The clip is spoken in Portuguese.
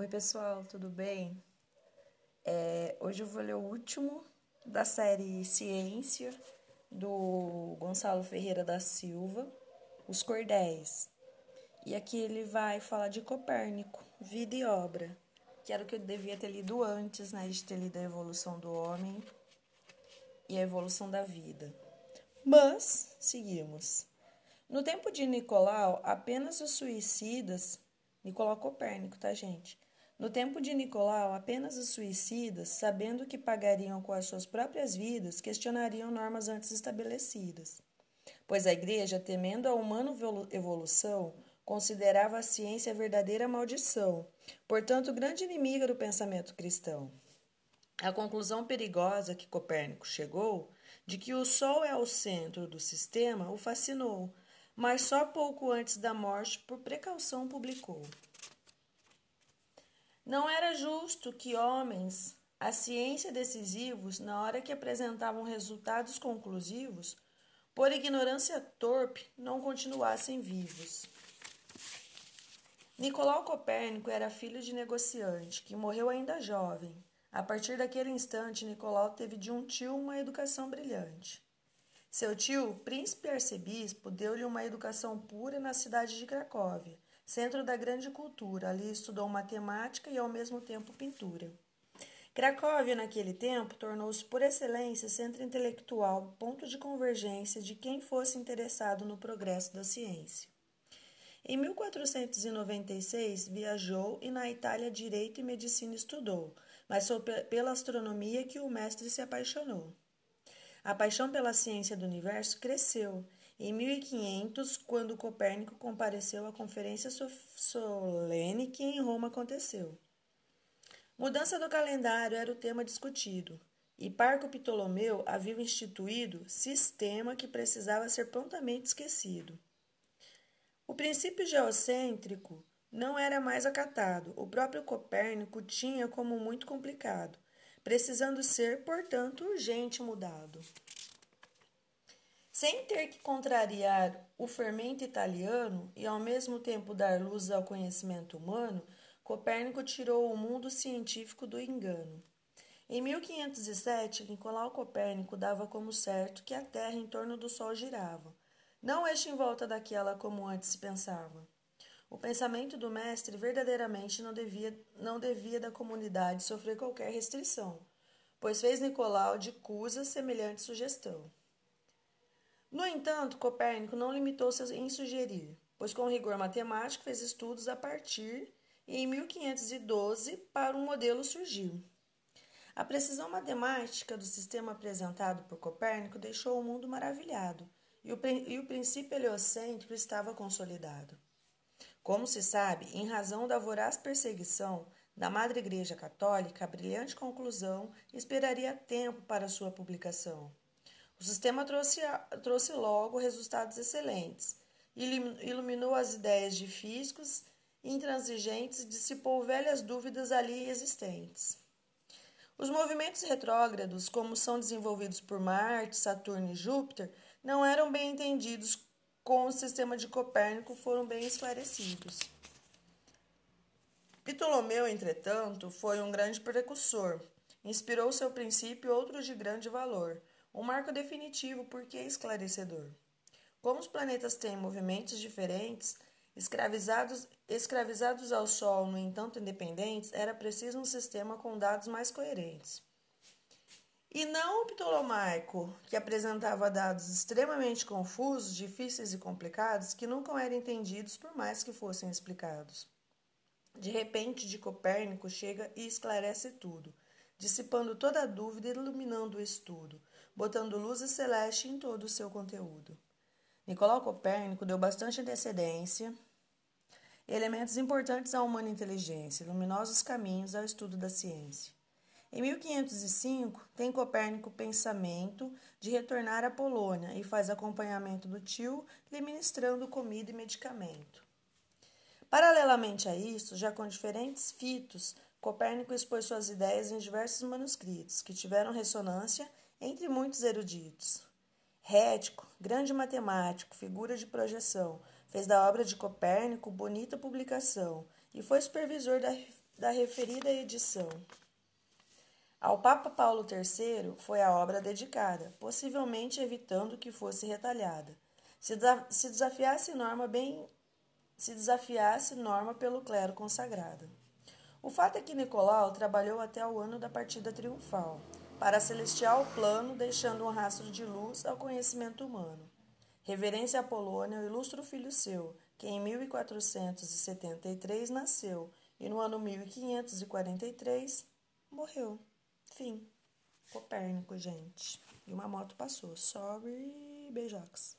Oi, pessoal, tudo bem? É, hoje eu vou ler o último da série Ciência do Gonçalo Ferreira da Silva, Os Cordéis. E aqui ele vai falar de Copérnico, vida e obra, que era o que eu devia ter lido antes, né, de ter lido a evolução do homem e a evolução da vida. Mas, seguimos. No tempo de Nicolau, apenas os suicidas Nicolau Copérnico, tá, gente? No tempo de Nicolau, apenas os suicidas, sabendo que pagariam com as suas próprias vidas, questionariam normas antes estabelecidas. Pois a Igreja, temendo a humana evolução, considerava a ciência a verdadeira maldição, portanto, grande inimiga do pensamento cristão. A conclusão perigosa que Copérnico chegou, de que o Sol é o centro do sistema, o fascinou, mas só pouco antes da morte, por precaução, publicou. Não era justo que homens, a ciência decisivos, na hora que apresentavam resultados conclusivos, por ignorância torpe, não continuassem vivos. Nicolau Copérnico era filho de negociante, que morreu ainda jovem. A partir daquele instante, Nicolau teve de um tio uma educação brilhante. Seu tio, príncipe arcebispo, deu-lhe uma educação pura na cidade de Cracóvia, centro da grande cultura. Ali estudou matemática e ao mesmo tempo pintura. Cracóvia, naquele tempo, tornou-se por excelência centro intelectual, ponto de convergência de quem fosse interessado no progresso da ciência. Em 1496 viajou e na Itália direito e medicina estudou, mas foi pela astronomia que o mestre se apaixonou. A paixão pela ciência do universo cresceu. Em 1500, quando Copérnico compareceu à conferência solene que em Roma aconteceu. Mudança do calendário era o tema discutido, e Parco Ptolomeu havia instituído sistema que precisava ser prontamente esquecido. O princípio geocêntrico não era mais acatado. O próprio Copérnico tinha como muito complicado precisando ser, portanto, urgente mudado. Sem ter que contrariar o fermento italiano e ao mesmo tempo dar luz ao conhecimento humano, Copérnico tirou o mundo científico do engano. Em 1507, Nicolau Copérnico dava como certo que a Terra em torno do Sol girava, não este em volta daquela como antes se pensava. O pensamento do mestre verdadeiramente não devia, não devia da comunidade sofrer qualquer restrição, pois fez Nicolau de Cusa semelhante sugestão. No entanto, Copérnico não limitou-se em sugerir, pois com rigor matemático fez estudos a partir e em 1512 para um modelo surgiu. A precisão matemática do sistema apresentado por Copérnico deixou o mundo maravilhado, e o, e o princípio heliocêntrico estava consolidado. Como se sabe, em razão da voraz perseguição da Madre Igreja Católica, a brilhante conclusão esperaria tempo para sua publicação. O sistema trouxe, trouxe logo resultados excelentes, iluminou as ideias de físicos intransigentes e dissipou velhas dúvidas ali existentes. Os movimentos retrógrados, como são desenvolvidos por Marte, Saturno e Júpiter, não eram bem entendidos com o sistema de Copérnico foram bem esclarecidos. Ptolomeu, entretanto, foi um grande precursor. Inspirou seu princípio outros de grande valor, um marco definitivo porque esclarecedor. Como os planetas têm movimentos diferentes, escravizados, escravizados ao Sol, no entanto independentes, era preciso um sistema com dados mais coerentes. E não o ptolomaico, que apresentava dados extremamente confusos, difíceis e complicados que nunca eram entendidos por mais que fossem explicados. De repente, de Copérnico chega e esclarece tudo, dissipando toda a dúvida e iluminando o estudo, botando luz celeste em todo o seu conteúdo. Nicolau Copérnico deu bastante antecedência, elementos importantes à humana inteligência, luminosos caminhos ao estudo da ciência. Em 1505, tem Copérnico pensamento de retornar à Polônia e faz acompanhamento do tio, lhe ministrando comida e medicamento. Paralelamente a isso, já com diferentes fitos, Copérnico expôs suas ideias em diversos manuscritos, que tiveram ressonância entre muitos eruditos. Rético, grande matemático, figura de projeção, fez da obra de Copérnico bonita publicação e foi supervisor da da referida edição. Ao Papa Paulo III foi a obra dedicada, possivelmente evitando que fosse retalhada. Se, se desafiasse norma bem se desafiasse norma pelo clero consagrado. O fato é que Nicolau trabalhou até o ano da partida triunfal, para celestial plano, deixando um rastro de luz ao conhecimento humano. Reverência a Polônia, o ilustre filho seu, que em 1473 nasceu e no ano 1543 morreu. Fim. Copérnico, gente. E uma moto passou. Sorry, beijocos.